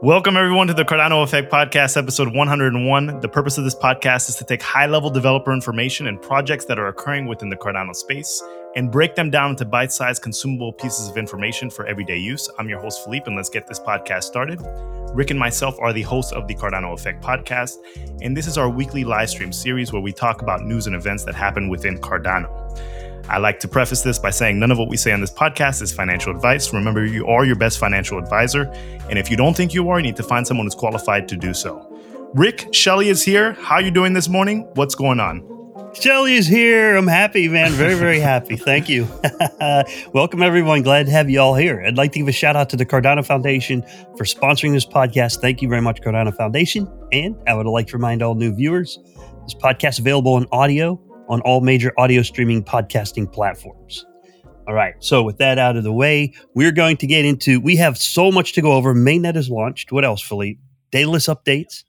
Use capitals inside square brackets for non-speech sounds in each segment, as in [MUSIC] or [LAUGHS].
Welcome, everyone, to the Cardano Effect Podcast, episode 101. The purpose of this podcast is to take high level developer information and projects that are occurring within the Cardano space and break them down into bite sized, consumable pieces of information for everyday use. I'm your host, Philippe, and let's get this podcast started. Rick and myself are the hosts of the Cardano Effect Podcast, and this is our weekly live stream series where we talk about news and events that happen within Cardano. I like to preface this by saying none of what we say on this podcast is financial advice. Remember, you are your best financial advisor. And if you don't think you are, you need to find someone who's qualified to do so. Rick, Shelley is here. How are you doing this morning? What's going on? Shelley is here. I'm happy, man. Very, very happy. Thank you. [LAUGHS] Welcome, everyone. Glad to have you all here. I'd like to give a shout out to the Cardano Foundation for sponsoring this podcast. Thank you very much, Cardano Foundation. And I would like to remind all new viewers this podcast is available in audio on all major audio streaming podcasting platforms. All right. So with that out of the way, we're going to get into. We have so much to go over. Mainnet is launched. What else, Philippe? Daedalus updates.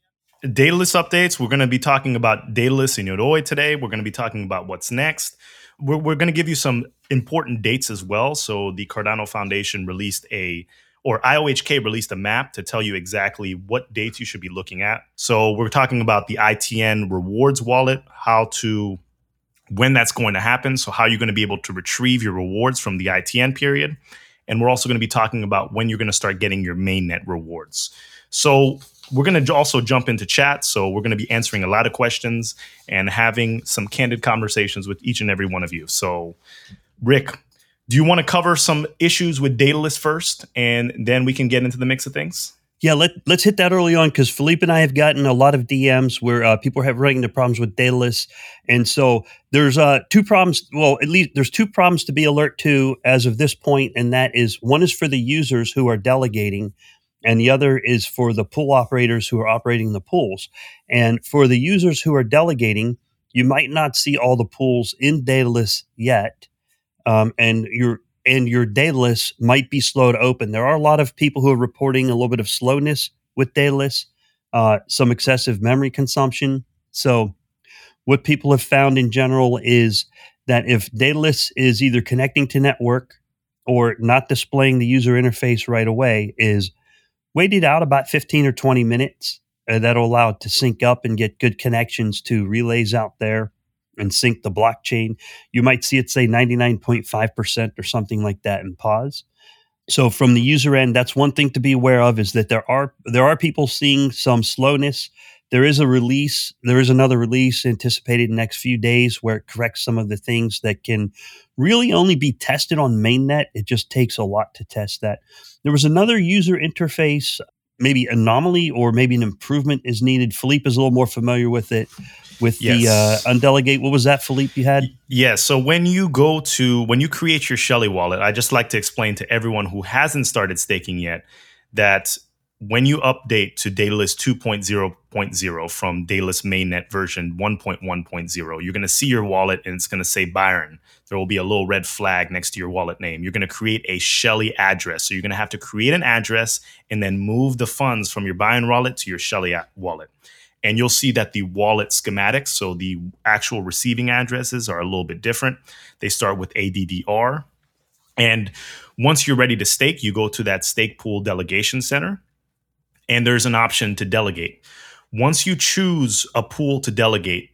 Daedalus updates. We're going to be talking about Daedalus in Yoroi today. We're going to be talking about what's next. We're, we're going to give you some important dates as well. So the Cardano Foundation released a or IOHK released a map to tell you exactly what dates you should be looking at. So we're talking about the ITN rewards wallet, how to when that's going to happen. So, how you're going to be able to retrieve your rewards from the ITN period. And we're also going to be talking about when you're going to start getting your mainnet rewards. So, we're going to also jump into chat. So, we're going to be answering a lot of questions and having some candid conversations with each and every one of you. So, Rick, do you want to cover some issues with Daedalus first and then we can get into the mix of things? Yeah, let, let's hit that early on because Philippe and I have gotten a lot of DMs where uh, people have running into problems with Daedalus. And so there's uh, two problems. Well, at least there's two problems to be alert to as of this point, and that is one is for the users who are delegating, and the other is for the pool operators who are operating the pools. And for the users who are delegating, you might not see all the pools in Daedalus yet. Um, and you're and your Daedalus might be slow to open. There are a lot of people who are reporting a little bit of slowness with Daedalus, uh, some excessive memory consumption. So, what people have found in general is that if Daedalus is either connecting to network or not displaying the user interface right away, is wait it out about 15 or 20 minutes. Uh, that'll allow it to sync up and get good connections to relays out there and sync the blockchain, you might see it say 99.5% or something like that and pause. So from the user end, that's one thing to be aware of is that there are there are people seeing some slowness. There is a release, there is another release anticipated next few days where it corrects some of the things that can really only be tested on mainnet. It just takes a lot to test that. There was another user interface maybe anomaly or maybe an improvement is needed. Philippe is a little more familiar with it with yes. the uh, undelegate. What was that, Philippe? You had? Yeah. So when you go to when you create your Shelley wallet, I just like to explain to everyone who hasn't started staking yet that when you update to Daedalus 2.0.0 from Daedalus mainnet version 1.1.0, you're going to see your wallet and it's going to say Byron. There will be a little red flag next to your wallet name. You're going to create a Shelley address. So you're going to have to create an address and then move the funds from your Byron wallet to your Shelley wallet. And you'll see that the wallet schematics, so the actual receiving addresses, are a little bit different. They start with ADDR. And once you're ready to stake, you go to that stake pool delegation center and there's an option to delegate. Once you choose a pool to delegate,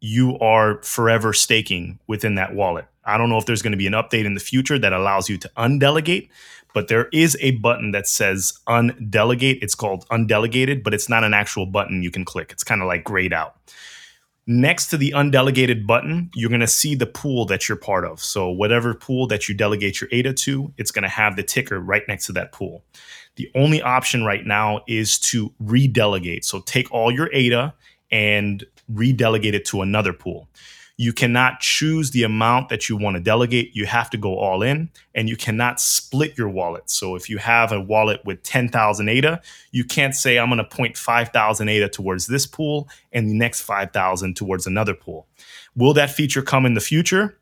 you are forever staking within that wallet. I don't know if there's going to be an update in the future that allows you to undelegate, but there is a button that says undelegate. It's called undelegated, but it's not an actual button you can click. It's kind of like grayed out. Next to the undelegated button, you're going to see the pool that you're part of. So, whatever pool that you delegate your ADA to, it's going to have the ticker right next to that pool. The only option right now is to redelegate. So take all your ADA and redelegate it to another pool. You cannot choose the amount that you want to delegate. You have to go all in and you cannot split your wallet. So if you have a wallet with 10,000 ADA, you can't say, I'm going to point 5,000 ADA towards this pool and the next 5,000 towards another pool. Will that feature come in the future?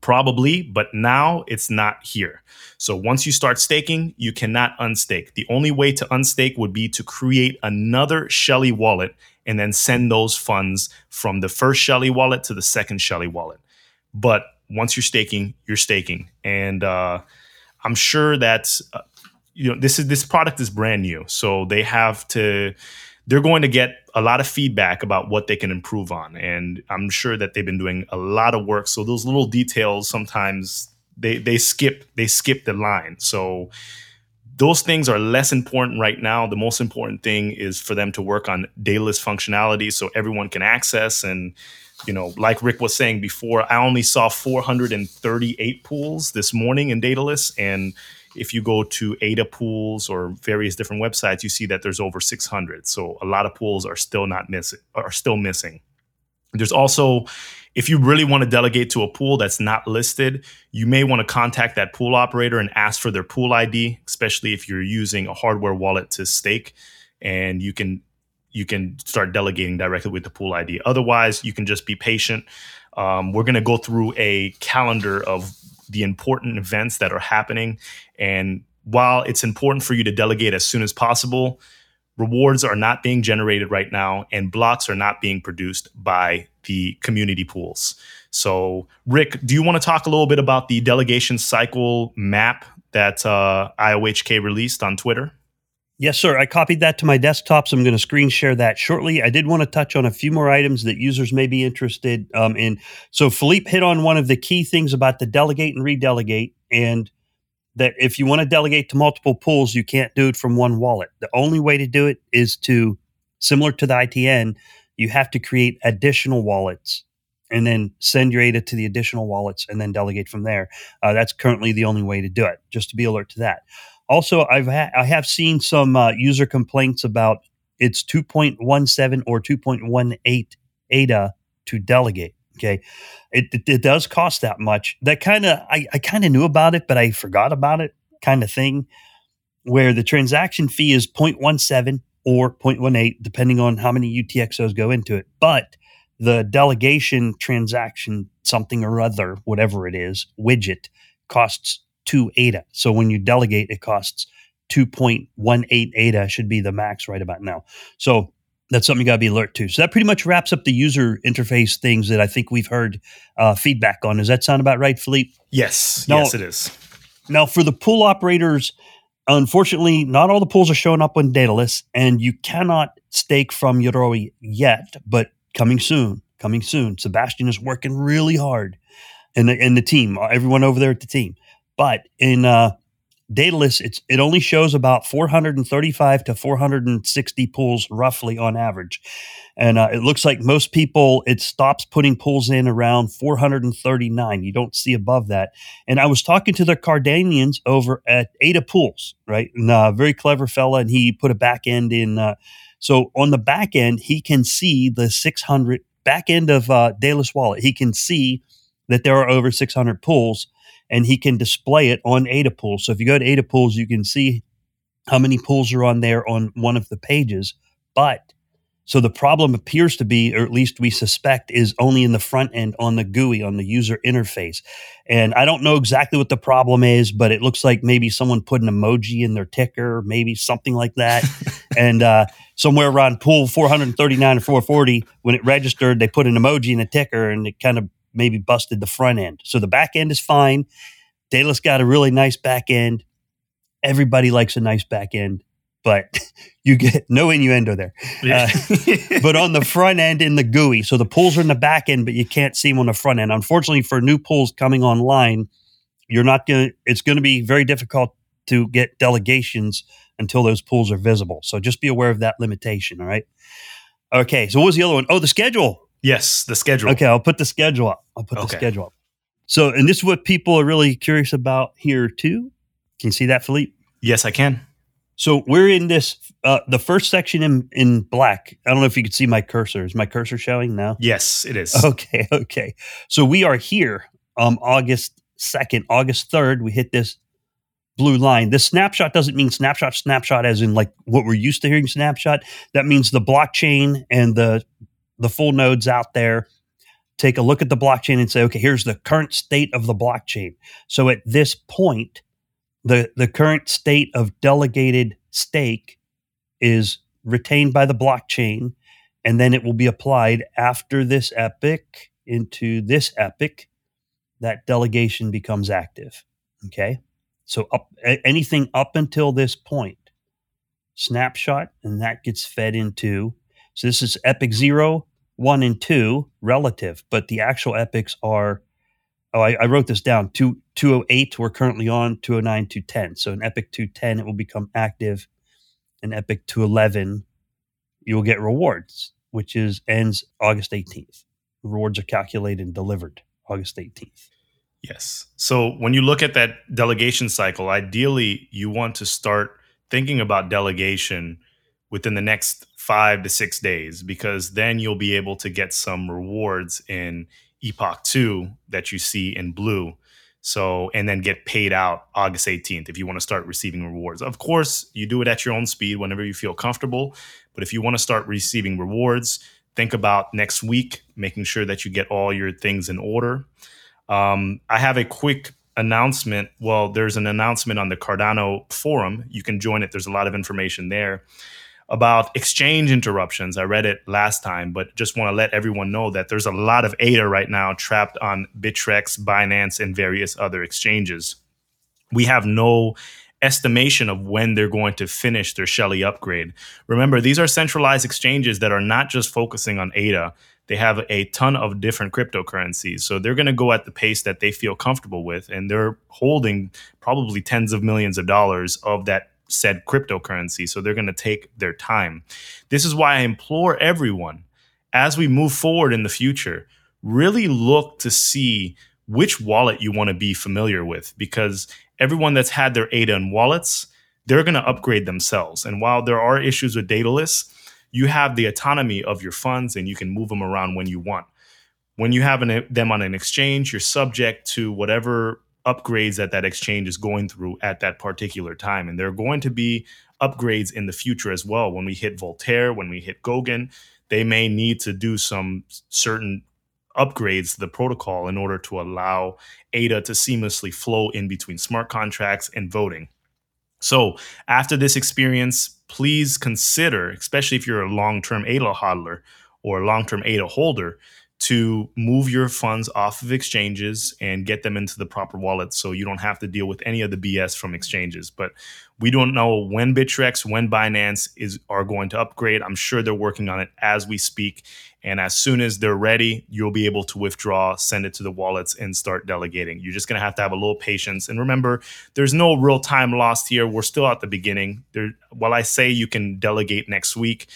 Probably, but now it's not here. So once you start staking, you cannot unstake. The only way to unstake would be to create another Shelley wallet and then send those funds from the first Shelley wallet to the second Shelley wallet. But once you're staking, you're staking. And uh, I'm sure that uh, you know this is this product is brand new, so they have to they're going to get a lot of feedback about what they can improve on. And i'm sure that they've been doing a lot of work. So those little details sometimes they they skip they skip the line. So those things are less important right now. The most important thing is for them to work on Daedalus functionality so everyone can access. And you know like rick was saying before i only saw 438 pools this morning in Daedalus and if you go to Ada pools or various different websites, you see that there's over 600. So a lot of pools are still not missing, are still missing. There's also, if you really want to delegate to a pool that's not listed, you may want to contact that pool operator and ask for their pool ID, especially if you're using a hardware wallet to stake, and you can you can start delegating directly with the pool ID. Otherwise, you can just be patient. Um, we're going to go through a calendar of the important events that are happening. And while it's important for you to delegate as soon as possible, rewards are not being generated right now and blocks are not being produced by the community pools. So, Rick, do you want to talk a little bit about the delegation cycle map that uh, IOHK released on Twitter? Yes, sir. I copied that to my desktop, so I'm going to screen share that shortly. I did want to touch on a few more items that users may be interested um, in. So, Philippe hit on one of the key things about the delegate and redelegate, and that if you want to delegate to multiple pools, you can't do it from one wallet. The only way to do it is to, similar to the ITN, you have to create additional wallets and then send your ADA to the additional wallets and then delegate from there. Uh, that's currently the only way to do it, just to be alert to that. Also, I've ha- I have seen some uh, user complaints about it's 2.17 or 2.18 ADA to delegate. Okay, it, it, it does cost that much. That kind of I, I kind of knew about it, but I forgot about it, kind of thing. Where the transaction fee is 0.17 or 0.18, depending on how many UTXOs go into it. But the delegation transaction, something or other, whatever it is, widget costs two ADA. So when you delegate, it costs 2.18 ADA should be the max right about now. So that's something you got to be alert to. So that pretty much wraps up the user interface things that I think we've heard uh, feedback on. Does that sound about right, Philippe? Yes. Now, yes, it is. Now, for the pool operators, unfortunately, not all the pools are showing up on Daedalus, and you cannot stake from Yoroi yet, but coming soon. Coming soon. Sebastian is working really hard, and the, and the team, everyone over there at the team. But in uh, Daedalus, it's it only shows about 435 to 460 pools roughly on average, and uh, it looks like most people it stops putting pools in around 439. You don't see above that. And I was talking to the Cardanians over at Ada Pools, right? And, uh, very clever fella, and he put a back end in. Uh, so on the back end, he can see the 600 back end of uh, Daedalus Wallet. He can see that there are over 600 pools and he can display it on Ada Pools. So if you go to Ada Pools, you can see how many pools are on there on one of the pages. But so the problem appears to be, or at least we suspect, is only in the front end on the GUI, on the user interface. And I don't know exactly what the problem is, but it looks like maybe someone put an emoji in their ticker, maybe something like that. [LAUGHS] and uh, somewhere around pool 439 or 440, when it registered, they put an emoji in the ticker and it kind of maybe busted the front end. So the back end is fine. Daedalus got a really nice back end. Everybody likes a nice back end, but [LAUGHS] you get no innuendo there. Yeah. Uh, [LAUGHS] but on the front end in the GUI, so the pools are in the back end, but you can't see them on the front end. Unfortunately, for new pools coming online, you're not going to, it's going to be very difficult to get delegations until those pools are visible. So just be aware of that limitation. All right. Okay. So what was the other one? Oh, the schedule. Yes, the schedule. Okay, I'll put the schedule up. I'll put okay. the schedule up. So, and this is what people are really curious about here too. Can you see that, Philippe? Yes, I can. So we're in this uh, the first section in in black. I don't know if you can see my cursor. Is my cursor showing now? Yes, it is. Okay, [LAUGHS] okay. So we are here um August 2nd, August 3rd, we hit this blue line. This snapshot doesn't mean snapshot snapshot as in like what we're used to hearing snapshot. That means the blockchain and the the full nodes out there, take a look at the blockchain and say, okay, here's the current state of the blockchain. So at this point, the, the current state of delegated stake is retained by the blockchain, and then it will be applied after this epoch into this epoch. That delegation becomes active. Okay. So up anything up until this point, snapshot, and that gets fed into. So this is epoch zero, one, and two relative, but the actual epics are. Oh, I, I wrote this down. Two, 208, we're currently on 209, 210. So in Epoch 210, it will become active. In Epoch 211, you will get rewards, which is ends August 18th. Rewards are calculated and delivered August 18th. Yes. So when you look at that delegation cycle, ideally you want to start thinking about delegation within the next five to six days, because then you'll be able to get some rewards in Epoch 2 that you see in blue. So, and then get paid out August 18th if you want to start receiving rewards. Of course, you do it at your own speed whenever you feel comfortable. But if you want to start receiving rewards, think about next week, making sure that you get all your things in order. Um, I have a quick announcement. Well, there's an announcement on the Cardano forum. You can join it. There's a lot of information there about exchange interruptions. I read it last time, but just want to let everyone know that there's a lot of ADA right now trapped on Bittrex, Binance, and various other exchanges. We have no estimation of when they're going to finish their Shelley upgrade. Remember, these are centralized exchanges that are not just focusing on ADA. They have a ton of different cryptocurrencies. So they're going to go at the pace that they feel comfortable with. And they're holding probably tens of millions of dollars of that said cryptocurrency. So they're going to take their time. This is why I implore everyone as we move forward in the future, really look to see which wallet you want to be familiar with because everyone that's had their ADA in wallets, they're going to upgrade themselves. And while there are issues with Daedalus, you have the autonomy of your funds and you can move them around when you want. When you have an, them on an exchange, you're subject to whatever upgrades that that exchange is going through at that particular time. And there are going to be upgrades in the future as well. When we hit Voltaire, when we hit Goguen, they may need to do some certain upgrades to the protocol in order to allow ADA to seamlessly flow in between smart contracts and voting. So, after this experience, please consider, especially if you're a long term ADA hodler or a long term ADA holder, to move your funds off of exchanges and get them into the proper wallet so you don't have to deal with any of the BS from exchanges. But we don't know when Bittrex, when Binance is are going to upgrade. I'm sure they're working on it as we speak. And as soon as they're ready, you'll be able to withdraw, send it to the wallets, and start delegating. You're just gonna have to have a little patience. And remember, there's no real time lost here. We're still at the beginning. There, while I say you can delegate next week,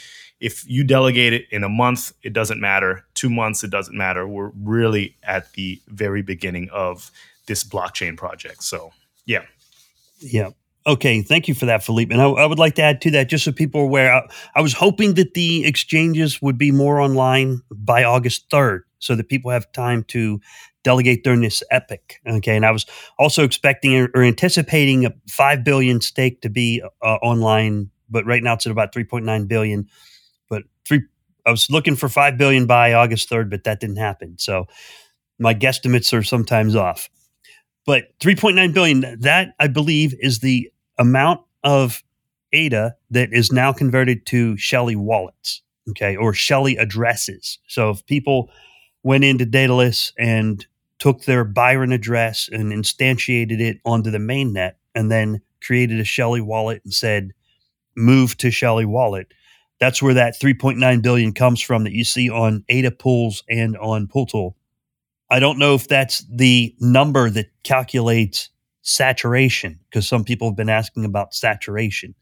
if you delegate it in a month, it doesn't matter. Two months, it doesn't matter. We're really at the very beginning of this blockchain project. So, yeah. Yeah. Okay, thank you for that, Philippe. And I, I, would like to add to that, just so people are aware, I, I, was hoping that the exchanges would be more online by August 3rd so that people have time to delegate during this epoch. Okay, and I was also expecting or anticipating a 5 billion stake to be uh, online, but right now it's at about 3.9 billion three. I was looking for five billion by August third, but that didn't happen. So my guesstimates are sometimes off. But 3.9 billion, that I believe is the amount of ADA that is now converted to Shelley wallets, okay, or Shelley addresses. So if people went into Daedalus and took their Byron address and instantiated it onto the mainnet and then created a Shelley wallet and said, move to Shelley wallet, that's where that 3.9 billion comes from that you see on ADA pools and on Pooltool. I don't know if that's the number that calculates saturation because some people have been asking about saturation.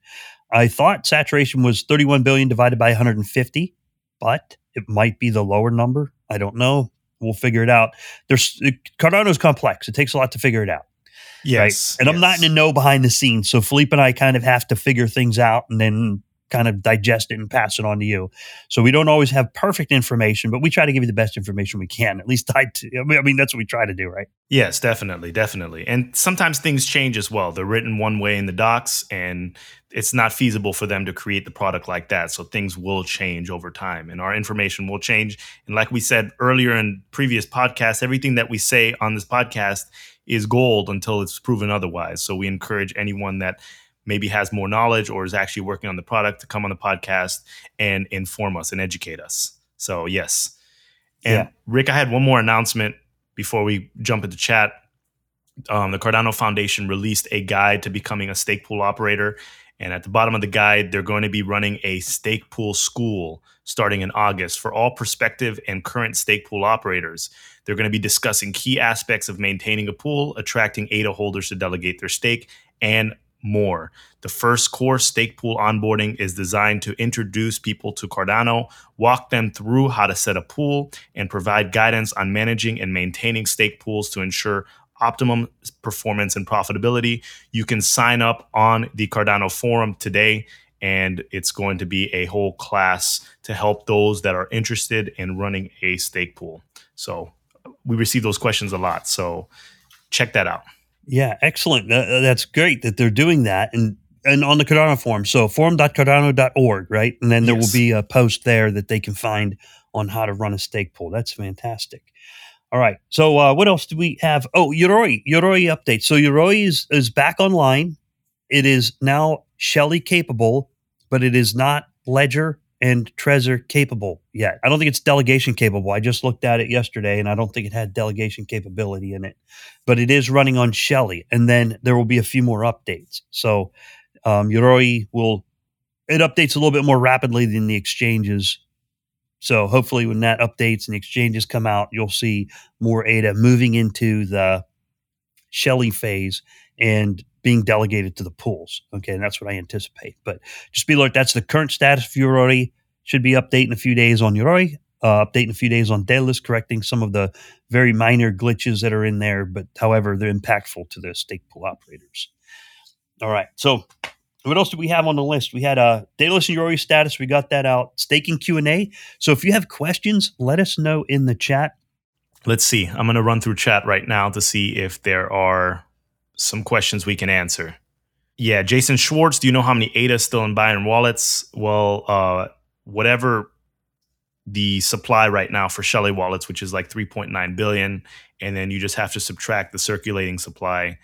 I thought saturation was 31 billion divided by 150, but it might be the lower number. I don't know. We'll figure it out. There's Cardano's complex. It takes a lot to figure it out. Yes. Right? And yes. I'm not in the know behind the scenes. So Philippe and I kind of have to figure things out and then kind of digest it and pass it on to you. So we don't always have perfect information, but we try to give you the best information we can. At least I, I mean, that's what we try to do, right? Yes, definitely, definitely. And sometimes things change as well. They're written one way in the docs, and it's not feasible for them to create the product like that. So things will change over time, and our information will change. And like we said earlier in previous podcasts, everything that we say on this podcast is gold until it's proven otherwise. So we encourage anyone that maybe has more knowledge or is actually working on the product to come on the podcast and inform us and educate us. So, yes. And yeah. Rick, I had one more announcement before we jump into chat. um, the Cardano Foundation released a guide to becoming a stake pool operator. And at the bottom of the guide, they're going to be running a stake pool school starting in August for all prospective and current stake pool operators. They're going to be discussing key aspects of maintaining a pool, attracting ADA holders to delegate their stake, and more. The first core stake pool onboarding is designed to introduce people to Cardano, walk them through how to set a pool, and provide guidance on managing and maintaining stake pools to ensure optimum performance and profitability. You can sign up on the Cardano forum today, and it's going to be a whole class to help those that are interested in running a stake pool. So we receive those questions a lot. So check that out. Yeah, excellent. that's great that they're doing that. And and on the Cardano forum. So forum.cardano.org, right? And then there yes. will be a post there that they can find on how to run a stake pool. That's fantastic. All right. So uh, what else do we have? Oh, Yoroi, Yoroi update. So Yoroi is, is back online. It is now Shelley capable, but it is not Ledger and Trezor capable yet. I don't think it's delegation capable. I just looked at it yesterday and I don't think it had delegation capability in it, but it is running on Shelley. And then there will be a few more updates. So um, Yoroi will, it updates a little bit more rapidly than the exchanges. So hopefully when that updates and the exchanges come out, you'll see more ADA moving into the Shelley phase and being delegated to the pools. Okay, and that's what I anticipate. But just be alert. That's the current status of Yoroi. Should be updating a few days on Yoroi. Uh, updating a few days on Daedalus, correcting some of the very minor glitches that are in there, but however they're impactful to the stake pool operators. All right, so what else do we have on the list? We had a uh, Daedalus and Yoroi status. We got that out. Staking Q and A. So if you have questions, let us know in the chat. Let's see. I'm going to run through chat right now to see if there are some questions we can answer. Yeah, Jason Schwartz, do you know how many ADA still in Byron wallets? Well, uh, whatever the supply right now for Shelley wallets, which is like 3.9 billion, and then you just have to subtract the circulating supply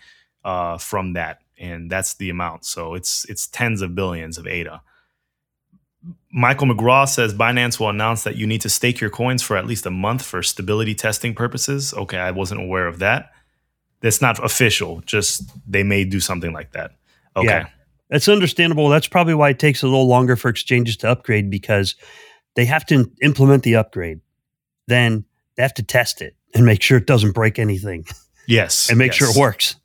uh, from that, and that's the amount. So it's it's tens of billions of ADA. Michael McGraw says Binance will announce that you need to stake your coins for at least a month for stability testing purposes. Okay, I wasn't aware of that. That's not official. Just they may do something like that. Okay. Yeah, that's understandable. That's probably why it takes a little longer for exchanges to upgrade because they have to implement the upgrade. Then they have to test it and make sure it doesn't break anything. Yes. [LAUGHS] and make yes. sure it works.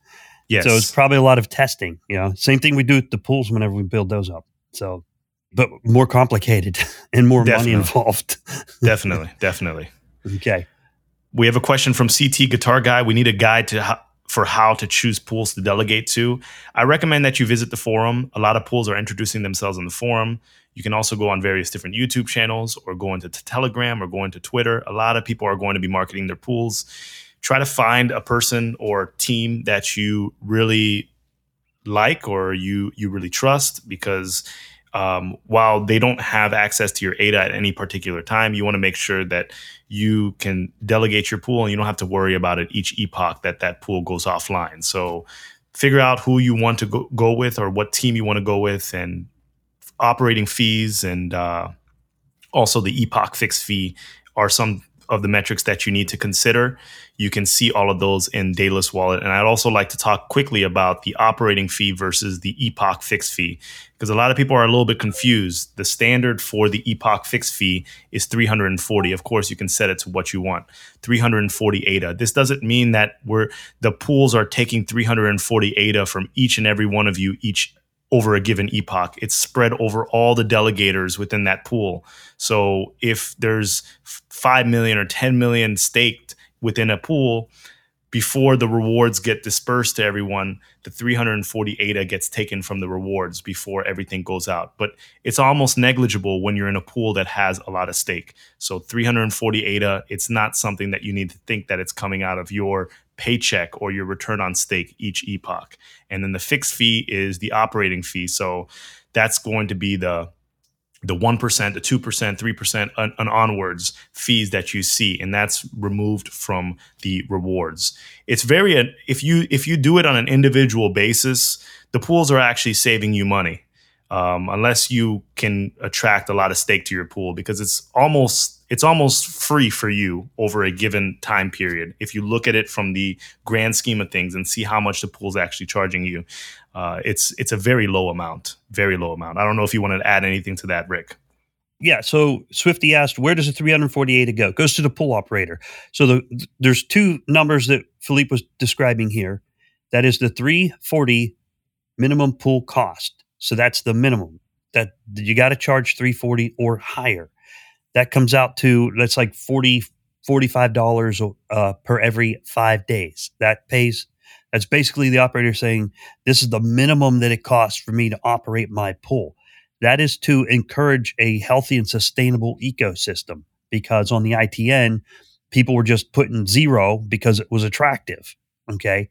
Yes. So it's probably a lot of testing. You know, same thing we do with the pools whenever we build those up. So, but more complicated [LAUGHS] and more definitely. money involved. [LAUGHS] definitely. Definitely. Okay. We have a question from CT Guitar Guy. We need a guide to for how to choose pools to delegate to. I recommend that you visit the forum. A lot of pools are introducing themselves in the forum. You can also go on various different YouTube channels or go into Telegram or go into Twitter. A lot of people are going to be marketing their pools. Try to find a person or team that you really like or you you really trust because um, while they don't have access to your ADA at any particular time, you want to make sure that you can delegate your pool and you don't have to worry about it each epoch that that pool goes offline. So figure out who you want to go, go with or what team you want to go with and operating fees and uh, also the epoch fixed fee are some of the metrics that you need to consider. You can see all of those in Daedalus Wallet. And I'd also like to talk quickly about the operating fee versus the Epoch fixed fee, because a lot of people are a little bit confused. The standard for the Epoch fixed fee is 340. Of course, you can set it to what you want. 340 ADA. This doesn't mean that we're the pools are taking 340 ADA from each and every one of you each over a given epoch. It's spread over all the delegators within that pool. So if there's 5 million or 10 million staked within a pool, before the rewards get dispersed to everyone, the 340 ADA gets taken from the rewards before everything goes out. But it's almost negligible when you're in a pool that has a lot of stake. So 340 ADA, it's not something that you need to think that it's coming out of your paycheck or your return on stake each epoch. And then the fixed fee is the operating fee. So that's going to be the the 1%, the 2%, 3% and, onwards fees that you see and that's removed from the rewards. It's very if you if you do it on an individual basis, the pools are actually saving you money. Um, unless you can attract a lot of stake to your pool because it's almost it's almost free for you over a given time period if you look at it from the grand scheme of things and see how much the pool's actually charging you uh, it's it's a very low amount very low amount i don't know if you want to add anything to that rick yeah. So Swifty asked, where does the 348 go? It goes to the pool operator. So the, there's two numbers that Philippe was describing here. That is the 340 minimum pool cost. So that's the minimum that you got to charge 340 or higher. That comes out to that's like 40 $45 uh, per every five days. That pays, that's basically the operator saying, this is the minimum that it costs for me to operate my pool. That is to encourage a healthy and sustainable ecosystem because on the ITN, people were just putting zero because it was attractive. Okay.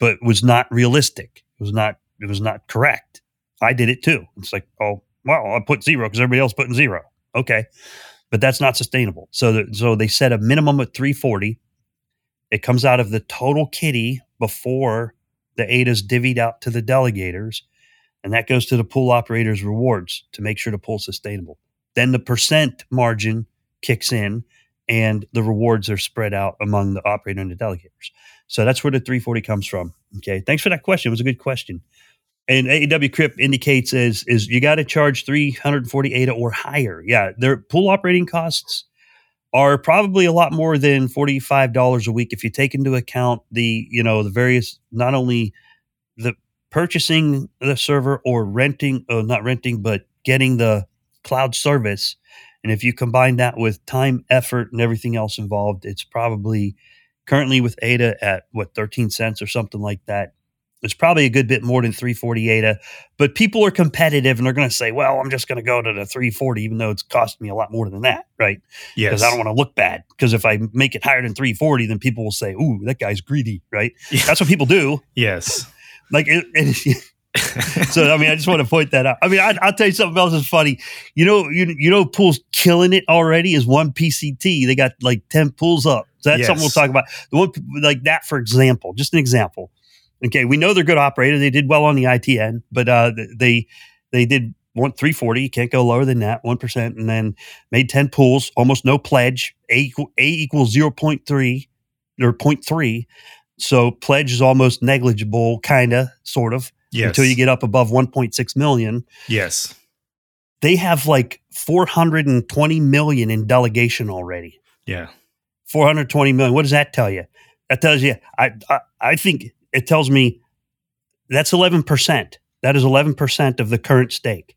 But it was not realistic. It was not, it was not correct. I did it too. It's like, oh, well, I put zero because everybody else putting zero. Okay. But that's not sustainable. So, so they set a minimum at 340. It comes out of the total kitty before the aid is divvied out to the delegators and that goes to the pool operators rewards to make sure the pool's sustainable. Then the percent margin kicks in and the rewards are spread out among the operator and the delegators. So that's where the 340 comes from okay? Thanks for that question. It was a good question and AEW CRIP indicates is is you got to charge 348 or higher. Yeah, their pool operating costs are probably a lot more than $45 a week if you take into account the, you know, the various not only the purchasing the server or renting, uh, not renting, but getting the cloud service. And if you combine that with time, effort, and everything else involved, it's probably currently with ADA at what 13 cents or something like that. It's probably a good bit more than 340 ADA, uh, but people are competitive and they're going to say, well, I'm just going to go to the 340, even though it's cost me a lot more than that, right? Yes. Because I don't want to look bad. Because if I make it higher than 340, then people will say, ooh, that guy's greedy, right? Yeah. That's what people do. Yes. [LAUGHS] Like, it, it, [LAUGHS] so I mean, I just want to point that out. I mean, I, will tell you something else is funny. You know, you you know, pools killing it already is one PCT. They got like ten pools up. So that's yes. something we'll talk about. The one like that, for example, just an example. Okay, we know they're good operator. They did well on the ITN, but uh, they they did one 340. You can't go lower than that, one percent, and then made ten pools, almost no pledge. A equal, A equals zero point three or 0.3 so pledge is almost negligible, kind of, sort of, yes. until you get up above 1.6 million. Yes. They have like 420 million in delegation already. Yeah. 420 million. What does that tell you? That tells you, I, I, I think it tells me that's 11%. That is 11% of the current stake.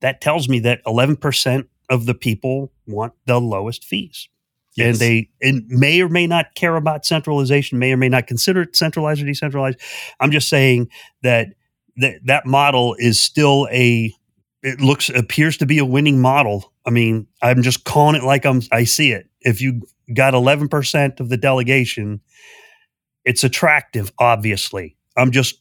That tells me that 11% of the people want the lowest fees. Yes. And they and may or may not care about centralization, may or may not consider it centralized or decentralized. I'm just saying that that, that model is still a it looks appears to be a winning model. I mean, I'm just calling it like I'm I see it. If you got 11% of the delegation, it's attractive, obviously. I'm just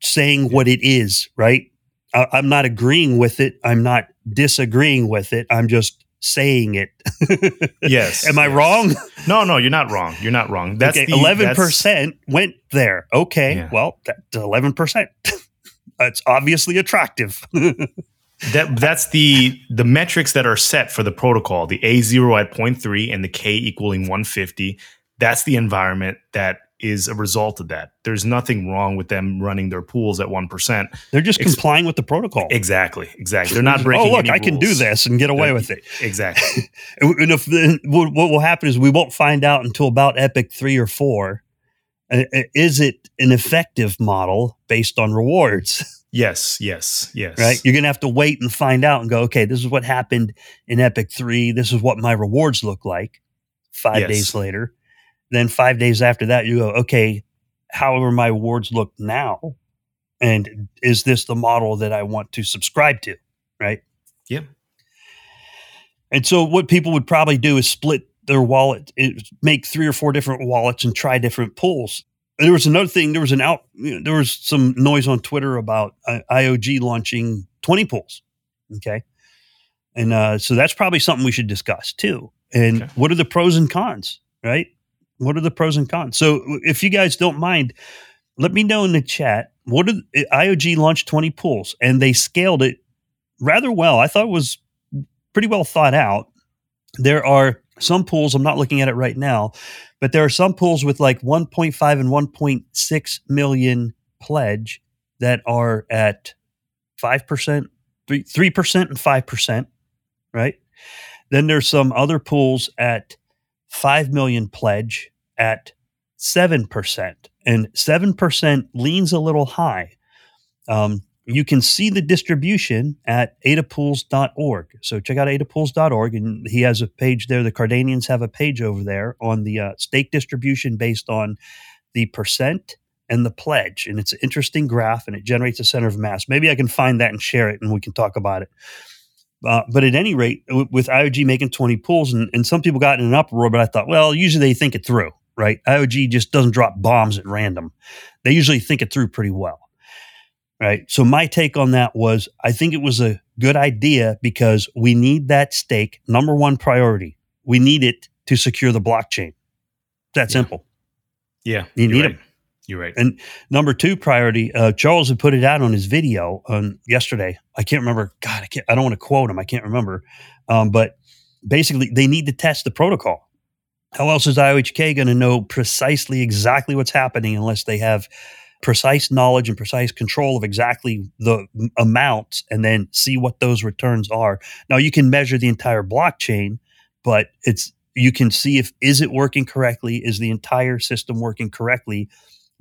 saying what it is, right? I, I'm not agreeing with it. I'm not disagreeing with it. I'm just saying it. [LAUGHS] yes. Am I yes. wrong? No, no, you're not wrong. You're not wrong. That's eleven percent went there. Okay, yeah. well, that's eleven percent. [LAUGHS] It's obviously attractive. [LAUGHS] that that's the the metrics that are set for the protocol. The A zero at 0.3 and the K equaling 150. That's the environment that is a result of that. There's nothing wrong with them running their pools at 1%. They're just Ex- complying with the protocol. Exactly. Exactly. They're [LAUGHS] not breaking Oh, look, I rules. can do this and get away They're, with it. Exactly. [LAUGHS] and if what will happen is we won't find out until about Epoch 3 or 4 uh, is it an effective model based on rewards? [LAUGHS] Yes, yes, yes. Right? You're going to have to wait and find out and go, okay, this is what happened in Epoch 3. This is what my rewards look like 5 yes. days later then five days after that, you go, okay, however my awards look now, and is this the model that I want to subscribe to? Right. Yep. And so, what people would probably do is split their wallet, make three or four different wallets, and try different pools. There was another thing. There was an out. You know, there was some noise on Twitter about uh, IOG launching twenty pools. Okay, and uh, so that's probably something we should discuss too. And okay. what are the pros and cons? Right? What are the pros and cons? So if you guys don't mind, let me know in the chat. What did IOG launched 20 pools and they scaled it rather well. I thought it was pretty well thought out. there are some pools, I'm not looking at it right now, but there are some pools with like 1.5 and 1.6 million pledge that are at 5%, 3, 3% and 5%, right? Then there's some other pools at 5 million pledge at 7%. And 7% leans a little high. Um, you can see the distribution at adapools.org. So check out adapools.org. And he has a page there. The Cardanians have a page over there on the uh, stake distribution based on the percent and the pledge. And it's an interesting graph and it generates a center of mass. Maybe I can find that and share it and we can talk about it. Uh, but at any rate, w- with IOG making 20 pools, and, and some people got in an uproar, but I thought, well, usually they think it through, right? IOG just doesn't drop bombs at random. They usually think it through pretty well. Right. So my take on that was I think it was a good idea because we need that stake, number one priority. We need it to secure the blockchain. That Yeah. simple. Yeah, You need right. 'em. You're right. And number two priority, uh, Charles had put it out on his video on yesterday. I can't remember. God, I can't. I don't want to quote him. I can't remember. Um, but basically, they need to test the protocol. How else is IOHK going to know precisely exactly what's happening unless they have precise knowledge and precise control of exactly the amounts and then see what those returns are? Now you can measure the entire blockchain, but it's you can see if is it working correctly? Is the entire system working correctly?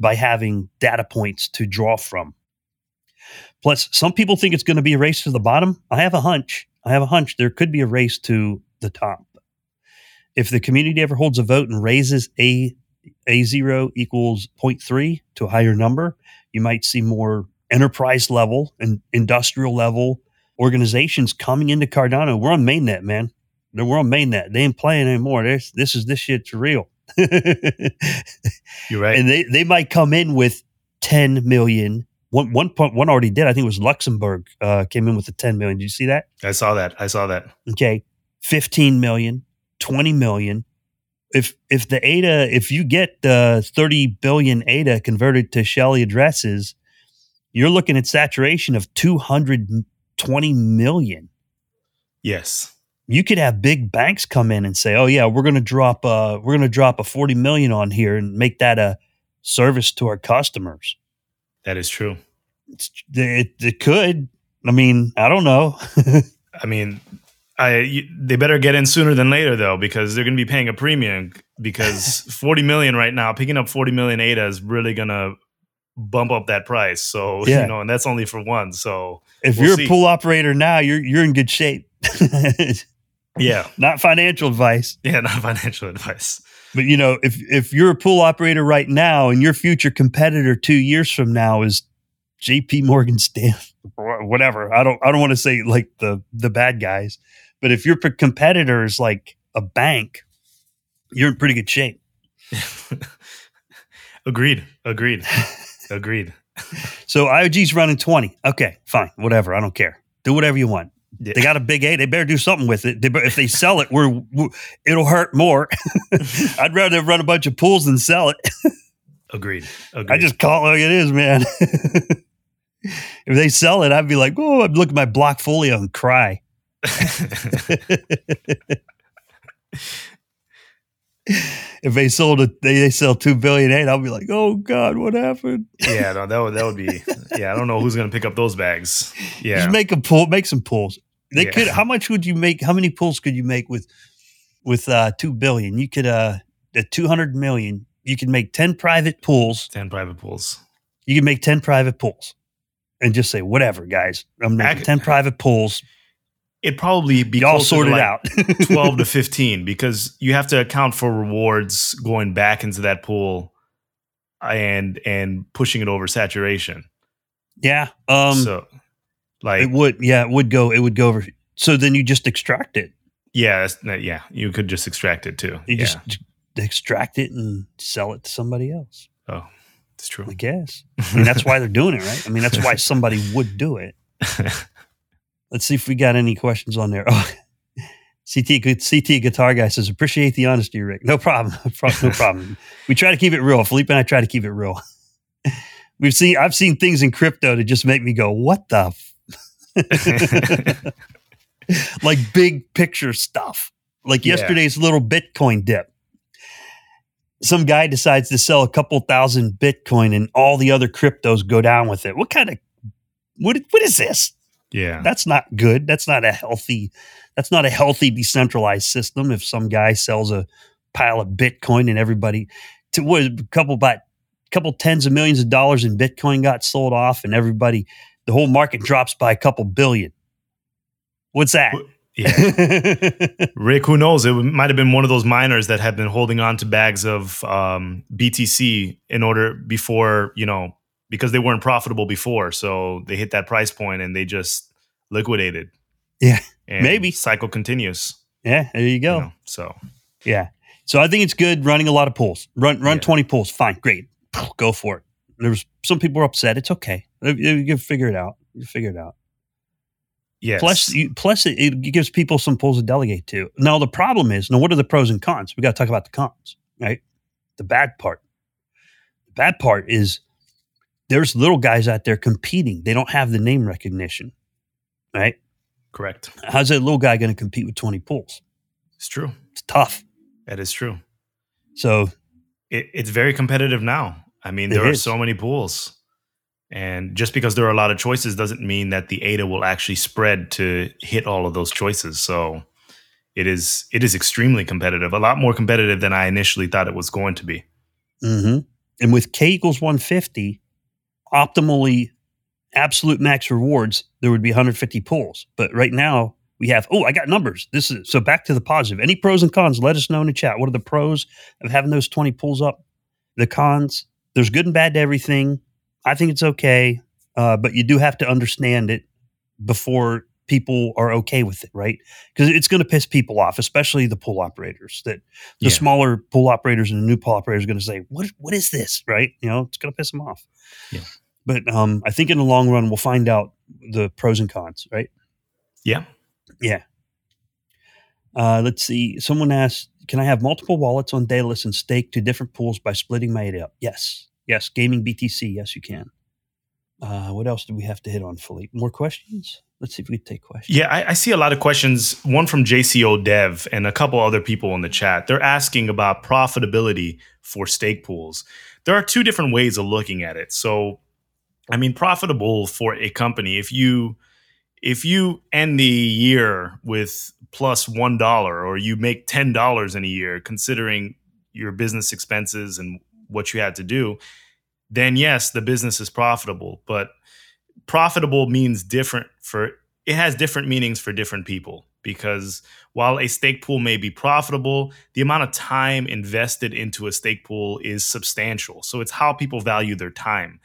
by having data points to draw from. Plus, some people think it's going to be a race to the bottom. I have a hunch. I have a hunch there could be a race to the top. If the community ever holds a vote and raises a a zero equals 0.3 to a higher number, you might see more enterprise level and industrial level organizations coming into Cardano. We're on mainnet, man. We're on mainnet. They ain't playing anymore. This this is this shit's real. You're right. and they, they might come in with 10 million. One, one point one already did. I think it was Luxembourg uh, came in with the 10 million. Did you see that? I saw that. I saw that. Okay. 15 million, 20 million. If if the ADA, if you get the 30 billion ADA converted to Shelley addresses, you're looking at saturation of 220 million. Yes. You could have big banks come in and say, "Oh yeah, we're going to drop uh we're going to drop a 40 million on here and make that a service to our customers." That is true. It's, it, it could. I mean, I don't know. [LAUGHS] I mean, I you, they better get in sooner than later though, because they're going to be paying a premium. Because [LAUGHS] forty million right now, picking up forty million ADA is really going to bump up that price. So [LAUGHS] Yeah. you know, and that's only for one. So if We'll you're see. a pool operator now, you're you're in good shape. [LAUGHS] yeah, Not financial advice, yeah, not financial advice. but you know, if if you're a pool operator right now and your future competitor 2 years from now is JP Morgan Stanley or whatever. I don't I don't want to say like the the bad guys, but if your p- competitor is like a bank, you're in pretty good shape. [LAUGHS] agreed. Agreed. Agreed. [LAUGHS] So IOG's running 20. Okay, fine, whatever. I don't care. Do whatever you want. Yeah. They got a big A. They better do something with it. They, be- if they sell it, we're, we it'll hurt more. [LAUGHS] I'd rather run a bunch of pools than sell it. Agreed. Agreed. I just call it like it is, man. [LAUGHS] if they sell it, I'd be like, oh, I'd look at my Blockfolio and cry. [LAUGHS] if they sold it, they, they sell two billion eight. I'll be like, oh God, what happened? yeah, no, that would that would be. [LAUGHS] Yeah, I don't know who's going to pick up those bags. Yeah, Just make a pool, make some pools. They Yeah. could. How much would you make? How many pools could you make with with uh, two billion? You could uh, at two hundred million. You could make ten private pools. ten private pools. You can make ten private pools, and just say whatever, guys. I'm making Ac- ten private pools. It'd probably be Y'all sorted like out. [LAUGHS] 12 to 15 because you have to account for rewards going back into that pool and and pushing it over saturation. yeah. Um. so like it would. Yeah. It would go. It would go over. So then you just extract it. yeah, that's, yeah, you could just extract it too. You yeah. just extract it and sell it to somebody else. oh, it's true. I guess. I mean, that's why they're doing it, right? I mean, that's why [LAUGHS] somebody would do it. Let's see if we got any questions on there. Oh, [LAUGHS] CT CT guitar guy says appreciate the honesty, Rick. No problem. [LAUGHS] No problem. we try to keep it real. Felipe and I try to keep it real. We've seen I've seen things in crypto that just make me go, what the f-? like big picture stuff. Like Yeah. yesterday's little Bitcoin dip. Some guy decides to sell a couple thousand Bitcoin and all the other cryptos go down with it. What kind of what what is this? Yeah. That's not good. That's not a healthy that's not a healthy decentralized system if some guy sells a pile of Bitcoin and everybody to what a couple about couple tens of millions of dollars in Bitcoin got sold off and everybody the whole market drops by a couple billion. What's that? Yeah. [LAUGHS] Rick, who knows? It might have been one of those miners that had been holding on to bags of um, BTC in order before, you know, because they weren't profitable before. So they hit that price point and they just liquidated. Yeah, And maybe. cycle continues. yeah, there you go. you know, so Yeah. So I think it's good running a lot of pools. Run run Yeah. 20 pools. Fine. Great. Go for it. There's some people are upset. It's okay. You, you can figure it out. You figure it out. Yes. Plus, you, plus it, it gives people some pools to delegate to. Now the problem is, now what are the pros and cons? We got to talk about the cons, right? The bad part. The bad part is there's little guys out there competing. They don't have the name recognition, right? correct. How's that little guy going to compete with 20 pools? It's true. It's tough. That is true. So It, it's very competitive now. I mean, there are is. so many pools. And just because there are a lot of choices doesn't mean that the ADA will actually spread to hit all of those choices. So it is it is extremely competitive, a lot more competitive than I initially thought it was going to be. hmm And with K equals 150, optimally absolute max rewards, there would be 150 pulls. But right now we have, oh, I got numbers. This is so back to the positive. Any pros and cons, let us know in the chat. What are the pros of having those 20 pulls up? The cons, there's good and bad to everything. I think it's okay. Uh, but you do have to understand it before people are okay with it, right? Because it's going to piss people off, especially the pool operators. That the Yeah. smaller pool operators and the new pool operators are going to say, "What? What is this?" Right? You know, it's going to piss them off. Yeah. But um, I think in the long run, we'll find out the pros and cons, right? Yeah. Yeah. Uh, let's see. Someone asked, "Can I have multiple wallets on Daedalus and stake to different pools by splitting my ADA up?" Yes. Yes. Gaming BTC. Yes, you can. Uh, what else do we have to hit on, Philippe? More questions? Let's see if we can take questions. Yeah, I, I see a lot of questions. One from JCO Dev and a couple other people in the chat. They're asking about profitability for stake pools. There are two different ways of looking at it. So, I mean, profitable for a company if you if you end the year with plus one dollar or you make ten dollars in a year, considering your business expenses and what you had to do, then yes, the business is profitable. But profitable means different for it has different meanings for different people because while a stake pool may be profitable, the amount of time invested into a stake pool is substantial. So it's how people value their time.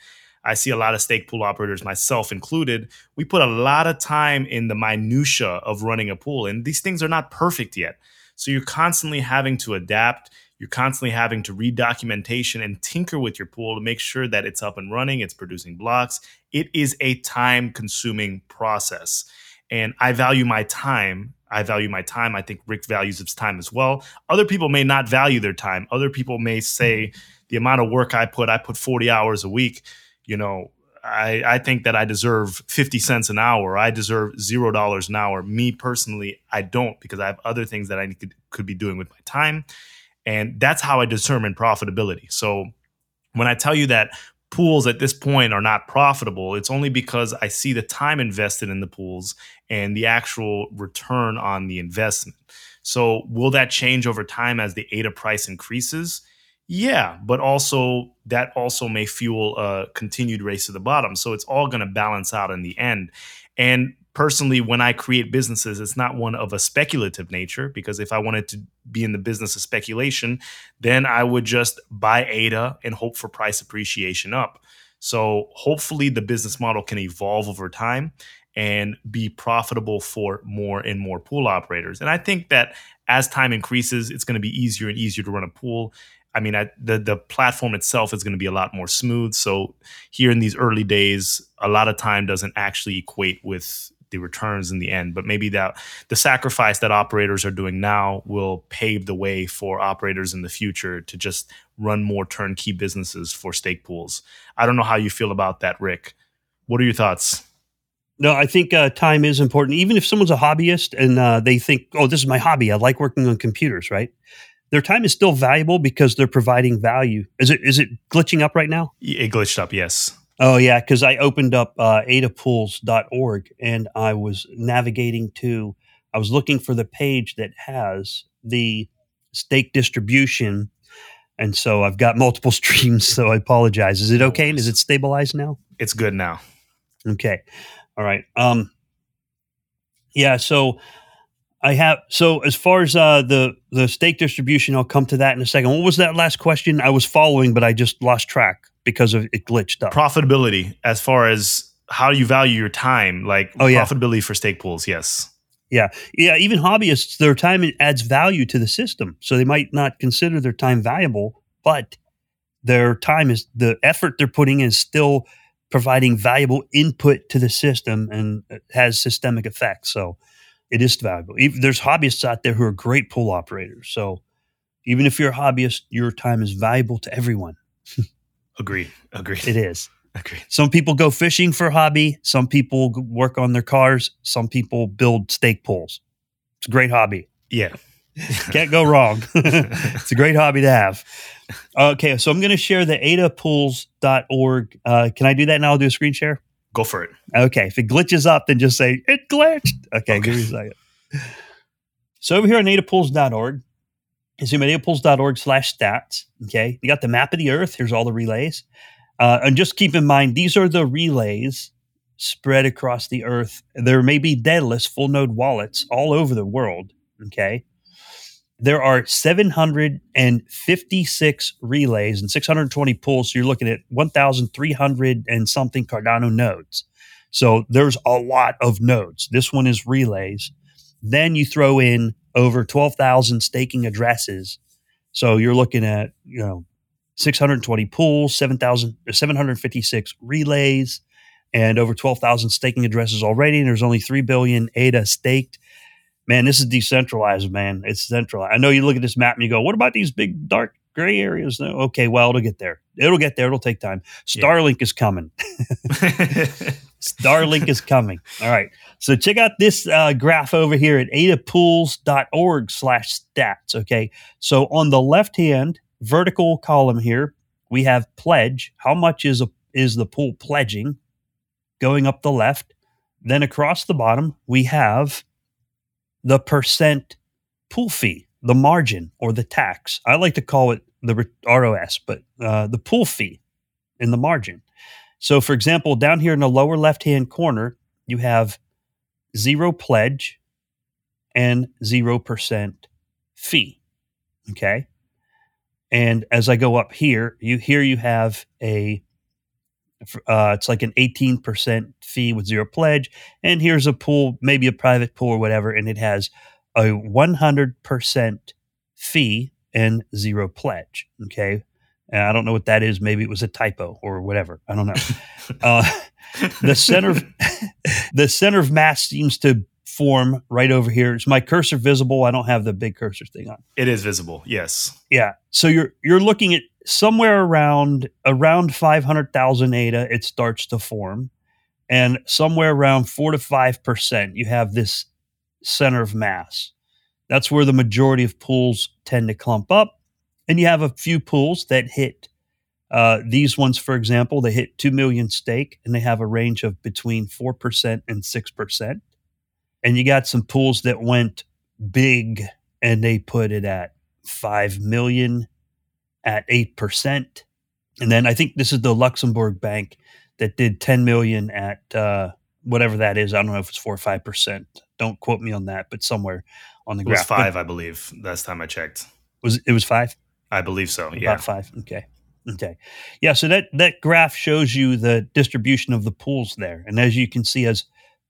I see a lot of stake pool operators, myself included. We put a lot of time in the minutia of running a pool, and these things are not perfect yet. So you're constantly having to adapt. You're constantly having to read documentation and tinker with your pool to make sure that it's up and running, it's producing blocks. It is a time consuming process. And I value my time. I value my time. I think Rick values his time as well. Other people may not value their time. Other people may say mm-hmm. the amount of work I put, I put 40 hours a week. You know, I, I think that I deserve 50 cents an hour. I deserve zero dollars an hour. Me personally, I don't because I have other things that I could, could be doing with my time. And that's how I determine profitability. So when I tell you that pools at this point are not profitable, it's only because I see the time invested in the pools and the actual return on the investment. So will that change over time as the ADA price increases? Yeah, but also that also may fuel a continued race to the bottom. So it's all going to balance out in the end. And personally, when I create businesses, it's not one of a speculative nature because if I wanted to be in the business of speculation, then I would just buy ADA and hope for price appreciation up. So hopefully the business model can evolve over time and be profitable for more and more pool operators. And I think that as time increases, it's going to be easier and easier to run a pool. I mean, I, the the platform itself is going to be a lot more smooth. So here in these early days, a lot of time doesn't actually equate with the returns in the end. But maybe that the sacrifice that operators are doing now will pave the way for operators in the future to just run more turnkey businesses for stake pools. I don't know how you feel about that, Rick. What are your thoughts? No, I think uh, time is important. Even if someone's a hobbyist and uh, they think, "Oh, this is my hobby. I like working on computers," right? Their time is still valuable because they're providing value. Is it is it glitching up right now? It glitched up. Yes. Oh yeah, because I opened up uh, adapools.org and I was navigating to. I was looking for the page that has the stake distribution, and so I've got multiple [LAUGHS] streams. So I apologize. Is it okay? Is it stabilized now? It's good now. Okay. All right. Um yeah, so I have so as far as uh the the stake distribution, I'll come to that in a second. What was that last question? I was following, but I just lost track because of it glitched up. Profitability, as far as how you value your time, like Oh, yeah. profitability for stake pools. Yes. yeah, Yeah. even hobbyists, their time adds value to the system. So they might not consider their time valuable, but their time is the effort they're putting in is still providing valuable input to the system and has systemic effects. So it is valuable. Even, there's hobbyists out there who are great pool operators. So even if you're a hobbyist, your time is valuable to everyone. [LAUGHS] Agreed. Agreed. It is. Agreed. Some people go fishing for hobby. Some people work on their cars. Some people build stake pools. It's a great hobby. Yeah. [LAUGHS] Can't go wrong. [LAUGHS] it's a great hobby to have. Okay, so I'm going to share the adapools.org. Uh, can I do that now? I'll do a screen share. Go for it. Okay, if it glitches up, then just say it glitched. Okay, give me a second. So over here on adapools.org, my adapools.org slash stats. Okay, you got the map of the earth. Here's all the relays. Uh, and just keep in mind, these are the relays spread across the earth. There may be Daedalus full node wallets all over the world. Okay. There are 756 relays and 620 pools. So you're looking at 1,300 and something Cardano nodes. So there's a lot of nodes. This one is relays. Then you throw in over 12,000 staking addresses. So you're looking at, you know, 620 pools, 7,000 756 relays, and over 12,000 staking addresses already. And there's only 3 billion ADA staked. Man, this is decentralized, man. It's centralized. I know you look at this map and you go, what about these big dark gray areas? Okay, well, it'll get there. It'll get there. It'll take time. Yeah. Starlink is coming. [LAUGHS] Starlink is coming. All right. So check out this uh, graph over here at adapools.org slash stats. Okay. So on the left hand vertical column here, we have pledge. How much is a is the pool pledging going up the left? Then across the bottom, we have the percent pool fee, the margin or the tax. I like to call it the ROS, but uh, the pool fee in the margin. So, for example, down here in the lower left hand corner, you have zero pledge and 0% fee. Okay. And as I go up here, you here you have a uh, it's like an 18% fee with zero pledge. And here's a pool, maybe a private pool or whatever, and it has a 100% fee and zero pledge. Okay. And I don't know what that is. Maybe it was a typo or whatever. I don't know. [LAUGHS] uh, the center, of, [LAUGHS] the center of mass seems to form right over here. Is my cursor visible? I don't have the big cursor thing on. it is visible. Yes. Yeah. So you're you're looking at somewhere around around 500,000 ADA it starts to form and somewhere around 4 to 5% you have this center of mass. That's where the majority of pools tend to clump up and you have a few pools that hit uh, these ones, for example, they hit 2 million stake and they have a range of between 4% and 6%. And you got some pools that went big and they put it at 5 million at 8%. And then I think this is the Luxembourg bank that did 10 million at uh, whatever that is. I don't know if it's 4 or 5%. Don't quote me on that, but somewhere on the It was graph. But five, I believe. Last time I checked. Was it was 5? I believe so. Yeah. About five. Okay. Okay. Yeah. So that that graph shows you the distribution of the pools there, and as you can see, as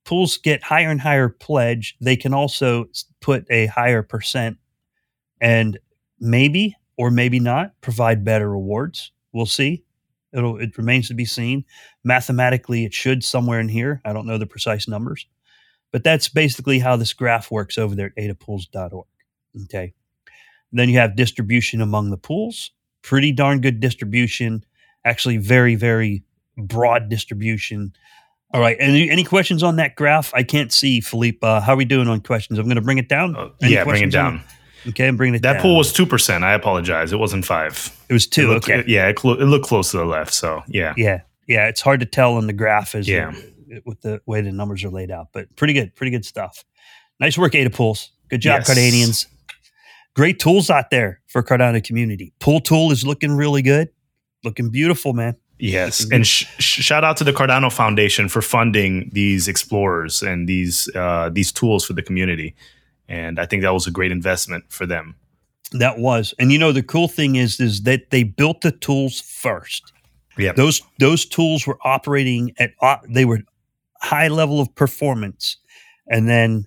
pools get higher and higher pledge, they can also put a higher percent, and maybe or maybe not provide better rewards. We'll see. It'll it remains to be seen. Mathematically, it should somewhere in here. I don't know the precise numbers, but that's basically how this graph works over there at adapools.org. Okay. Then you have distribution among the pools. Pretty darn good distribution. Actually, very, very broad distribution. All right. Any any questions on that graph? I can't see, Philippe. Uh, how are we doing on questions? I'm going to bring it down. Uh, yeah, bring it questions on down. Okay, I'm bringing it down. That down. pool was two percent. I apologize. It wasn't five. it was It two. looked- okay. Yeah, it, clo- it looked close to the left. So yeah. Yeah, yeah, it's hard to tell on the graph as Yeah. With the way the numbers are laid out, but pretty good, pretty good stuff. Nice work, Ada Pools. Good job, Yes. Cardanians. Great tools out there for Cardano community. Pool tool is looking really good, looking beautiful, man. Yes, and sh- shout out to the Cardano Foundation for funding these explorers and these uh, these tools for the community. And I think that was a great investment for them. That was, and you know, the cool thing is, is that they built the tools first. Yeah. those those tools were operating at uh, they were high level of performance, and then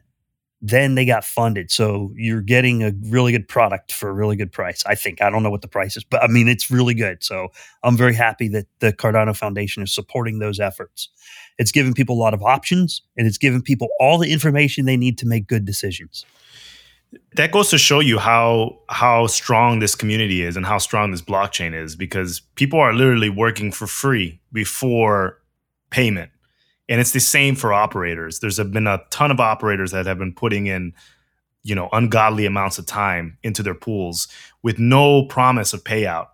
then they got funded. So you're getting a really good product for a really good price. I think I don't know what the price is, but I mean it's really good. So I'm very happy that the Cardano Foundation is supporting those efforts. It's giving people a lot of options, and it's giving people all the information they need to make good decisions. That goes to show you how how strong this community is and how strong this blockchain is because people are literally working for free before payment. And it's the same for operators. There's been a ton of operators that have been putting in, you know, ungodly amounts of time into their pools with no promise of payout.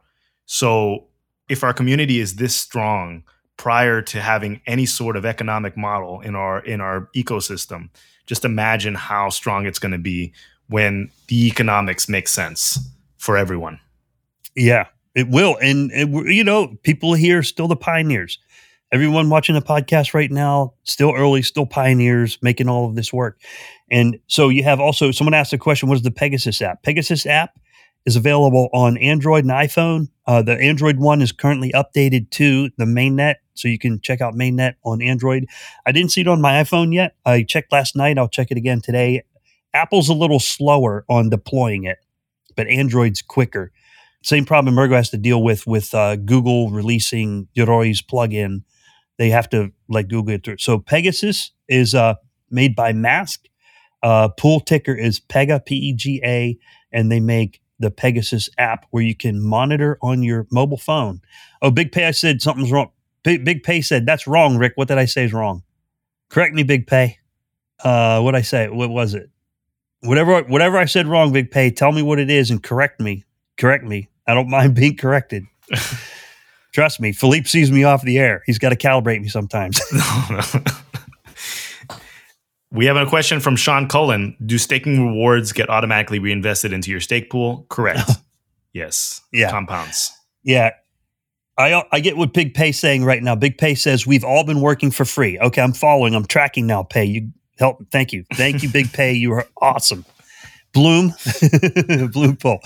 So if our community is this strong prior to having any sort of economic model in our in our ecosystem, just imagine how strong it's going to be when the economics make sense for everyone. Yeah, it will. And, it, you know, people here are still the pioneers. Everyone watching the podcast right now, still early, still pioneers making all of this work. And so you have also someone asked a question what is the Pegasus app? Pegasus app is available on Android and iPhone. Uh, the Android one is currently updated to the mainnet. So you can check out mainnet on Android. I didn't see it on my iPhone yet. I checked last night. I'll check it again today. Apple's a little slower on deploying it, but Android's quicker. Same problem Emurgo has to deal with with uh, Google releasing Yoroi's plugin. They have to like Google it through. So Pegasus is uh, made by Mask. Uh, pool ticker is Pega, P E G A, and they make the Pegasus app where you can monitor on your mobile phone. Oh, Big Pay, I said something's wrong. Big, Big Pay said that's wrong, Rick. What did I say is wrong? Correct me, Big Pay. Uh, what I say? What was it? Whatever, whatever I said wrong, Big Pay. Tell me what it is and correct me. Correct me. I don't [LAUGHS] mind being corrected. [LAUGHS] Trust me, Philippe sees me off the air. He's got to calibrate me sometimes. [LAUGHS] [LAUGHS] we have a question from Sean Cullen. Do staking rewards get automatically reinvested into your stake pool? Correct. [LAUGHS] yes. Yeah. Compounds. yeah. I, I get what Big Pay saying right now. Big Pay says we've all been working for free. Okay, I'm following. I'm tracking now. Pay you help. Thank you, thank you, Big Pay. You are awesome. Bloom, Bloom Pool.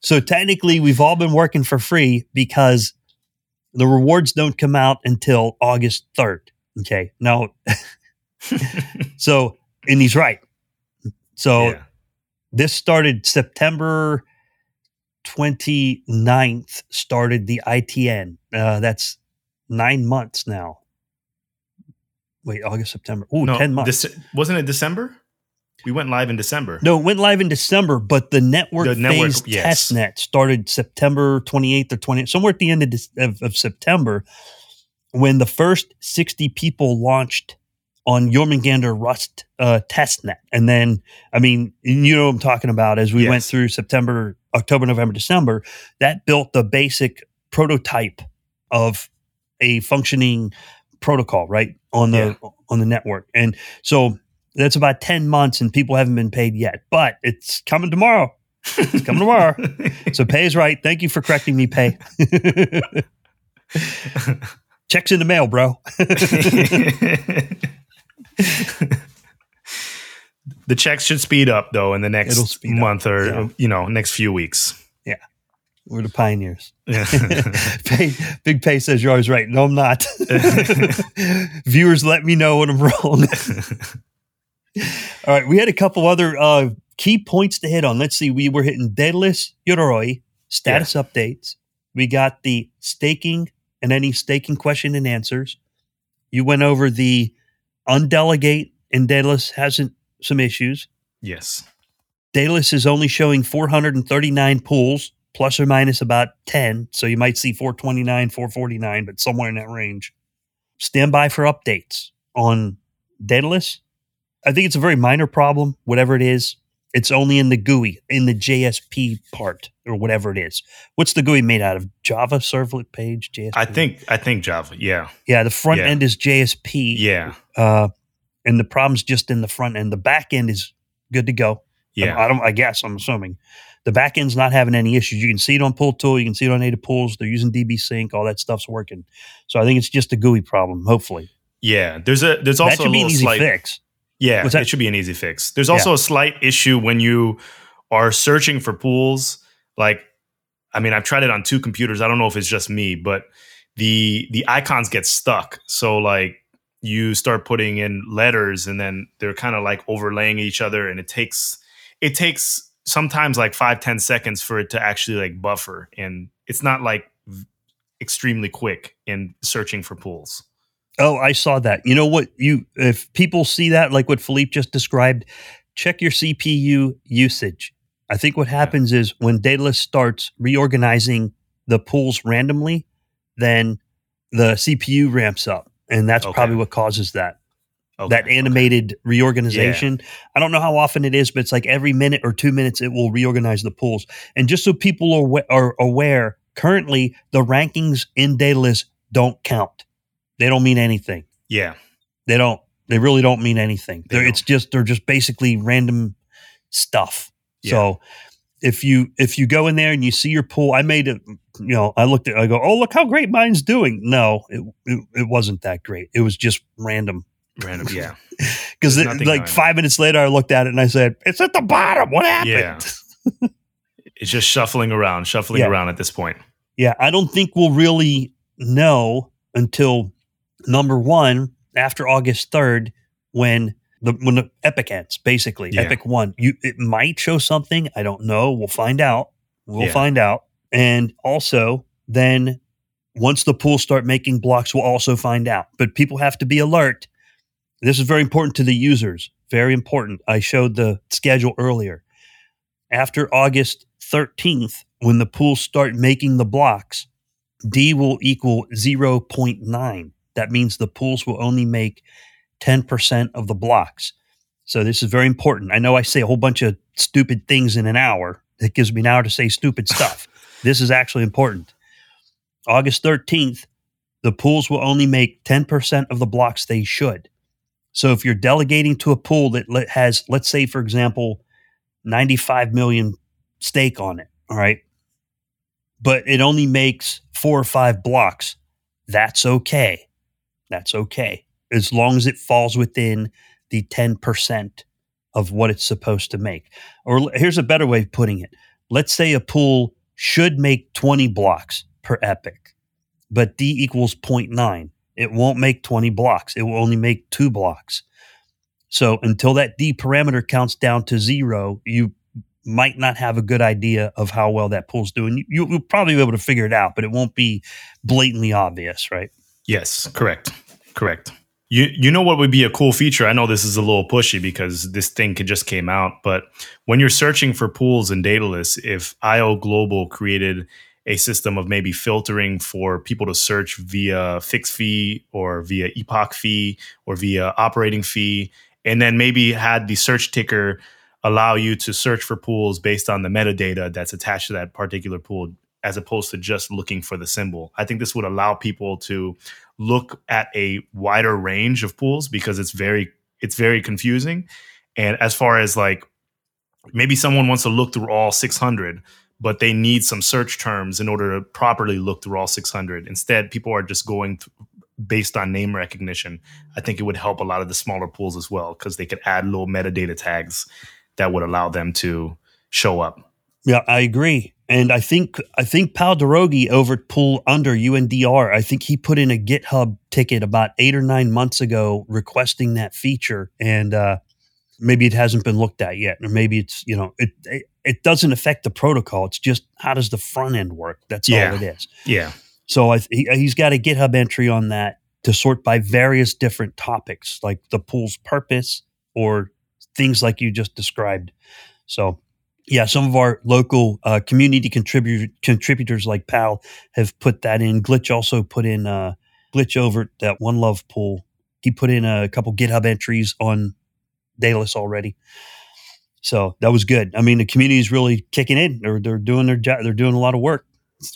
So technically, we've all been working for free because the rewards don't come out until August third. Okay, now, [LAUGHS] so and he's right. So Yeah. this started September 29th started the ITN. Uh, that's nine months now. Wait, August, September. Ooh, no, 10 months. Wasn't it December? We went live in December. no, it went live in December, but the network The network, phase yes. test net started September 28th or 20th, somewhere at the end of, of, of September, when the first 60 people launched on Jormungandr Rust uh, testnet. And then, I mean, you know what I'm talking about as we went through September, October, November, December, that built the basic prototype of a functioning protocol, right? On the on the network. And so that's about 10 months and people haven't been paid yet. But it's coming tomorrow. It's coming tomorrow. [LAUGHS] So pay is right. Thank you for correcting me, pay. [LAUGHS] Checks in the mail, bro. [LAUGHS] the checks should speed up though in the next speed up, month or yeah. you know next few weeks. Yeah, we're the pioneers. Pay, Big Pay says you're always right. No, I'm not. Viewers, let me know when I'm wrong. [LAUGHS] All right, we had a couple other uh, key points to hit on. Let's see. We were hitting Daedalus Yoroi status updates. We got the staking and any staking question and answers. You went over the undelegate, and Daedalus hasn't some issues. yes. Daedalus is only showing 439 pools, plus or minus about 10. So you might see 429, 449, but somewhere in that range. Stand by for updates. on Daedalus. I think it's a very minor problem, whatever it is. It's only in the GUI, in the JSP part, or whatever it is. What's the GUI made out of? Java servlet page, JSP. I think I think Java. Yeah, Yeah, the front Yeah. end is JSP. yeah, Uh, and the problem's just in the front end. The back end is good to go. yeah. I don't. I guess I'm assuming the back end's not having any issues. You can see it on Pool Tool. You can see it on Ada Pools. They're using DB Sync. All that stuff's working. So I think it's just a GUI problem. Hopefully, Yeah, there's a there's that also a should be an easy slight fix. Yeah, that? it should be an easy fix. There's also a slight issue when you are searching for pools. Like, I mean, I've tried it on two computers. I don't know if it's just me, but the the icons get stuck. So like you start putting in letters and then they're kind of like overlaying each other and it takes it takes sometimes like five ten seconds for it to actually like buffer and it's not like extremely quick in searching for pools Oh, I saw that. You know what? You if people see that, like what Philippe just described, check your CPU usage. I think what happens is when Daedalus starts reorganizing the pools randomly, then the CPU ramps up, and that's Okay. probably what causes that. okay, that okay. animated reorganization. I don't know how often it is, but it's like every minute or two minutes it will reorganize the pools. And just so people are, are aware, currently the rankings in Daedalus don't count. They don't mean anything. yeah They don't. They really don't mean anything. They They're, it's just they're just basically random stuff. So if you if you go in there and you see your pool, I made it. You know, I looked at. I go, oh look how great mine's doing. No, it it, it wasn't that great. It was just random. random yeah [LAUGHS] Because like five minutes later, I looked at it and I said, "It's at the bottom. What happened?" Yeah. it's just shuffling around shuffling Yeah. around at this point Yeah, I don't think we'll really know until number one after August third when the when the Epoch ends. Basically, Yeah. Epoch one. You it might show something. I don't know. We'll find out. We'll Yeah. find out. And also, then once the pools start making blocks, we'll also find out. But people have to be alert. This is very important to the users. Very important. I showed the schedule earlier. After August 13th, when the pools start making the blocks, D will equal 0.9. That means the pools will only make 10% of the blocks. So this is very important. I know I say a whole bunch of stupid things in an hour. It gives me an hour to say stupid [LAUGHS] stuff. this is actually important. August 13th, the pools will only make 10% of the blocks they should. So if you're delegating to a pool that has, let's say, for example, 95 million stake on it, all right, but it only makes four or five blocks, that's okay. That's okay. As long as it falls within the 10% of what it's supposed to make. Or here's a better way of putting it. Let's say a pool should make 20 blocks per epoch, but D equals 0.9. It won't make 20 blocks. It will only make two blocks. So until that D parameter counts down to zero, you might not have a good idea of how well that pool's doing. You, you'll probably be able to figure it out, but it won't be blatantly obvious, right? Yes, correct. Correct. You you know what would be a cool feature? I know this is a little pushy because this thing could just came out, but when you're searching for pools in Daedalus, if IO Global created a system of maybe filtering for people to search via fixed fee or via epoch fee or via operating fee, and then maybe had the search ticker allow you to search for pools based on the metadata that's attached to that particular pool as opposed to just looking for the symbol. I think this would allow people to look at a wider range of pools because it's very it's very confusing. And as far as like maybe someone wants to look through all 600 but they need some search terms in order to properly look through all 600. Instead, people are just going th- based on name recognition. I think it would help a lot of the smaller pools as well because they could add little metadata tags that would allow them to show up. Yeah, I agree. And I think I think Pal Derogi over at Pool Under UNDR, I think he put in a GitHub ticket about eight or nine months ago requesting that feature. And uh, maybe it hasn't been looked at yet. Or maybe it's, you know, it, it it doesn't affect the protocol. It's just how does the front end work? That's Yeah. all it is. Yeah. So I, he, he's got a GitHub entry on that to sort by various different topics, like the pool's purpose or things like you just described. So, yeah, some of our local uh, community contributor, contributors like Pal have put that in. Glitch also put in uh, Glitch over that One Love pool he put in a couple GitHub entries on Daedalus already. So that was good. I mean, the community is really kicking in. They're they're doing their job. They're doing a lot of work.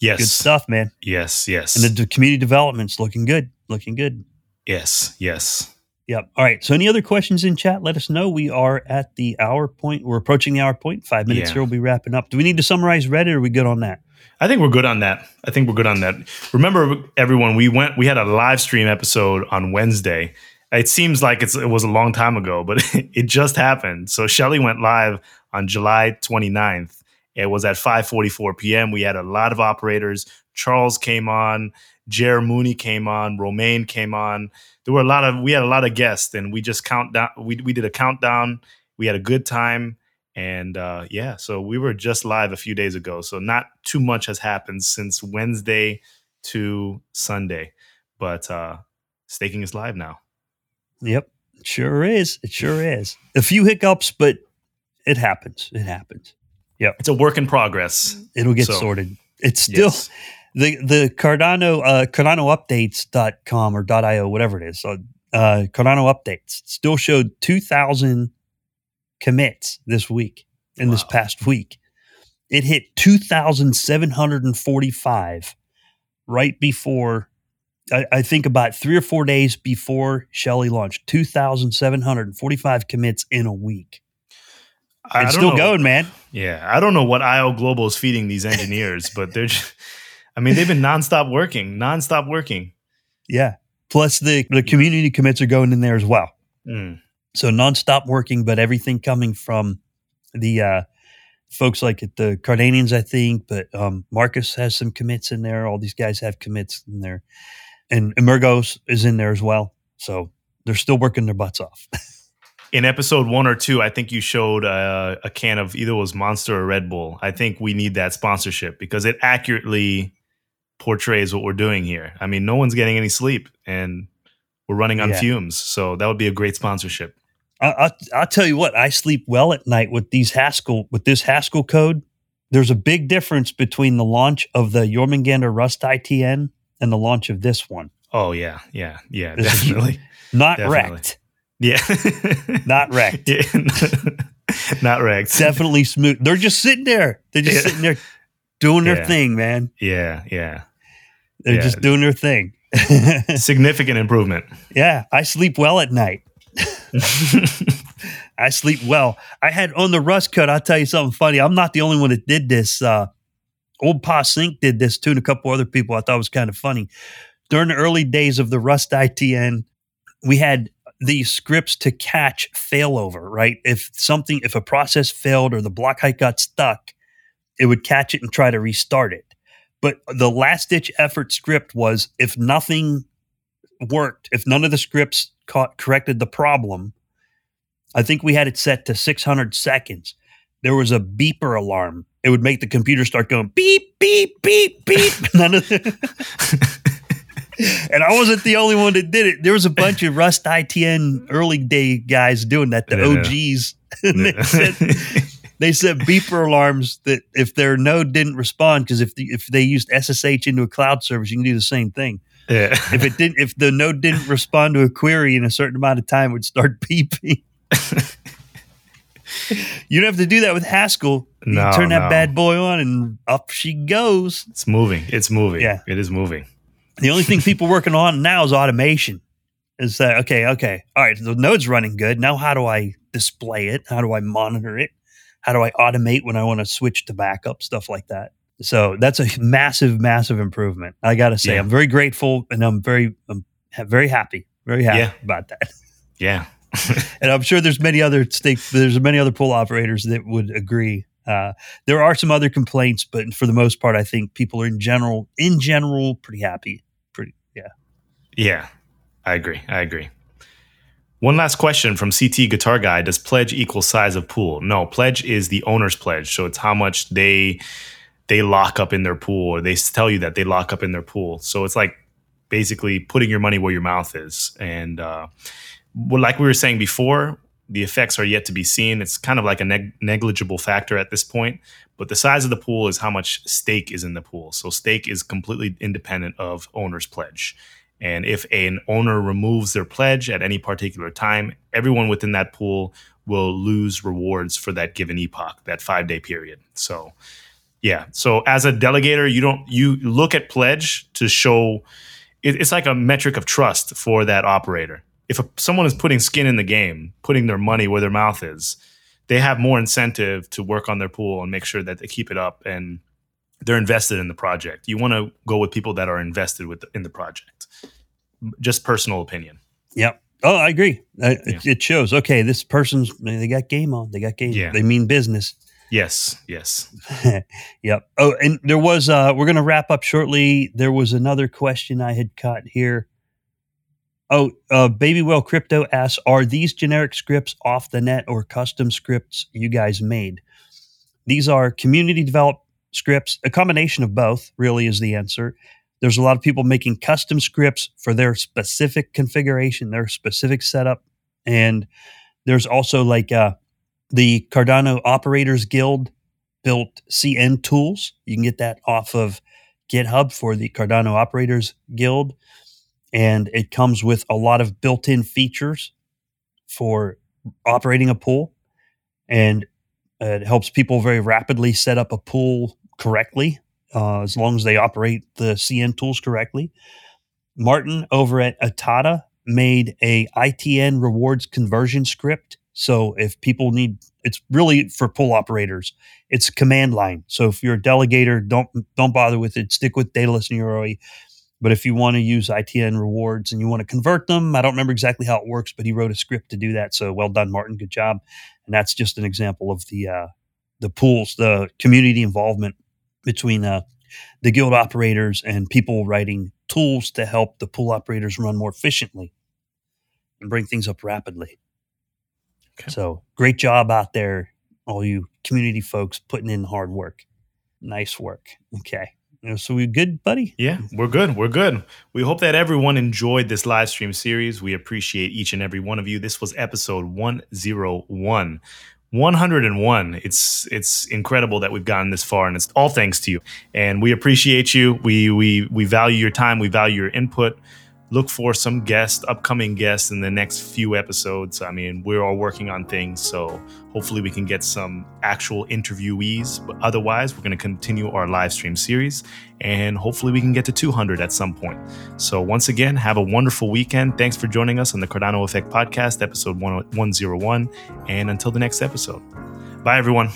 Yes. Good stuff, man. Yes, yes. And the, the community development's looking good. Looking good. yes, yes. Yep. All right. So, any other questions in chat? Let us know. We are at the hour point. We're approaching the hour point. Five minutes Yeah. here. We'll be wrapping up. Do we need to summarize Reddit? Or are we good on that? I think we're good on that. I think we're good on that. Remember, everyone, we went. We had a live stream episode on Wednesday. It seems like it's, it was a long time ago, but [LAUGHS] it just happened. So Shelley went live on July 29th. It was at 5:44 p.m. We had a lot of operators. Charles came on. Jer Mooney came on. Romain came on. There were a lot of we had a lot of guests, and we just count down. We we did a countdown. We had a good time. And uh, yeah, so we were just live a few days ago. So not too much has happened since Wednesday to Sunday, but uh, staking is live now. Yep. It sure is. It sure is. A few hiccups, but it happens. It happens. Yep. It's a work in progress. It'll get So, sorted. It's still Yes. The the Cardano uh CardanoUpdates.com or .io whatever it is. So uh Cardano updates still showed 2000 commits this week in this past week. It hit 2745 right before I, I think about 3 or 4 days before Shelley launched. 2745 commits in a week. I It's still know- going, man. Yeah, I don't know what IO Global is feeding these engineers, but they're. Just, I mean, they've been nonstop working, nonstop working. Yeah. Plus the the community commits are going in there as well. Mm. So nonstop working, but everything coming from the uh, folks like at the Cardanians, I think. But um, Marcus has some commits in there. All these guys have commits in there, and Emurgo's is in there as well. So they're still working their butts off. [LAUGHS] In episode one or two, I think you showed uh, a can of either it was Monster or Red Bull. I think we need that sponsorship because it accurately portrays what we're doing here. I mean, no one's getting any sleep, and we're running on Yeah. fumes. So that would be a great sponsorship. I, I, I'll tell you what, I sleep well at night with these Haskell with this Haskell code. There's a big difference between the launch of the Jormungandr Rust ITN and the launch of this one. Oh yeah, yeah, yeah, This definitely. [LAUGHS] Not Definitely. wrecked. Yeah, [LAUGHS] Not wrecked. Yeah. [LAUGHS] Not wrecked. Definitely smooth. They're just sitting there. They're just Yeah. sitting there doing their Yeah. thing, man. Yeah, yeah. They're Yeah. just doing their thing. [LAUGHS] Significant improvement. yeah, I sleep well at night. [LAUGHS] I sleep well. I had on the rust cut. I'll tell you something funny. I'm not the only one that did this. Uh, Old Pa Sync did this too, and a couple other people. I thought was kind of funny. During the early days of the Rust ITN, we had these scripts to catch failover. Right, if something, if a process failed or the block height got stuck, it would catch it and try to restart it. But the last ditch effort script was if nothing worked, if none of the scripts caught, corrected the problem, I think we had it set to 600 seconds. There was a beeper alarm. It would make the computer start going beep, beep, beep, beep. [LAUGHS] None of the, [LAUGHS] and I wasn't the only one that did it. There was a bunch of Rust ITN early day guys doing that, the Yeah. OGs. [LAUGHS] And they said, set beeper alarms that if their node didn't respond, because if the, if they used SSH into a cloud service, you can do the same thing. yeah. If it didn't, if the node didn't respond to a query in a certain amount of time, it would start [LAUGHS] beeping. you don't have to do that with Haskell. You No, turn that no. bad boy on, and up she goes. it's moving. It's moving. Yeah. It is moving. The only thing people working on now is automation. Is that uh, okay? Okay, all right. The node's running good. Now, how do I display it? How do I monitor it? How do I automate when I want to switch to backup stuff like that? So that's a massive, massive improvement. I got to say, Yeah. I'm very grateful and I'm very, I'm very happy, very happy Yeah. about that. [LAUGHS] Yeah. [LAUGHS] And I'm sure there's many other stake, there's many other pool operators that would agree. Uh, there are some other complaints, but for the most part, I think people are in general, in general, pretty happy. Pretty, yeah. Yeah. I agree. I agree. One last question from CT Guitar Guy. Does pledge equal size of pool? No, pledge is the owner's pledge. So it's how much they they lock up in their pool or they tell you that they lock up in their pool. So it's like basically putting your money where your mouth is. And uh, well, like we were saying before, the effects are yet to be seen. It's kind of like a neg- negligible factor at this point. But the size of the pool is how much stake is in the pool. So stake is completely independent of owner's pledge. And if an owner removes their pledge at any particular time, everyone within that pool will lose rewards for that given epoch, that five day period. So, yeah. So as a delegator, you don't you look at pledge to show it, it's like a metric of trust for that operator. If a, someone is putting skin in the game, putting their money where their mouth is, they have more incentive to work on their pool and make sure that they keep it up and they're invested in the project. You want to go with people that are invested with the, in the project. Just personal opinion. Yep. Oh, I agree. Uh, yeah. it, it, shows. Okay, this person's they got game on. They got game. Yeah. They mean business. Yes. Yes. [LAUGHS] yep. Oh, and there was. uh We're going to wrap up shortly. There was another question I had caught here. Oh, uh, Baby Well Crypto asks, are these generic scripts off the net or custom scripts you guys made? These are community developed scripts, a combination of both, really, is the answer. There's a lot of people making custom scripts for their specific configuration, their specific setup. And there's also like uh, the Cardano Operators Guild built CN tools. You can get that off of GitHub for the Cardano Operators Guild. And it comes with a lot of built in features for operating a pool. And it helps people very rapidly set up a pool correctly, uh, as long as they operate the CN tools correctly. Martin over at Atada made a ITN rewards conversion script. So if people need, it's really for pool operators. It's command line. So if you're a delegator, don't don't bother with it. Stick with Daedalus and Yoroi. But if you want to use ITN rewards and you want to convert them, I don't remember exactly how it works, but he wrote a script to do that. So well done, Martin. Good job. And that's just an example of the uh, the pools, the community involvement between uh, the guild operators and people writing tools to help the pool operators run more efficiently and bring things up rapidly. Okay. So great job out there, all you community folks putting in hard work. Nice work. Okay. So we good, buddy? Yeah, we're good. We're good. We hope that everyone enjoyed this live stream series. We appreciate each and every one of you. This was episode 101. 101 it's it's incredible that we've gotten this far and it's all thanks to you and we appreciate you we we we value your time we value your input look for some guests, upcoming guests in the next few episodes. I mean, we're all working on things, so hopefully we can get some actual interviewees. But otherwise, we're going to continue our live stream series, and hopefully we can get to 200 at some point. So once again, have a wonderful weekend. Thanks for joining us on the Cardano Effect Podcast, episode 101. And until the next episode, bye everyone.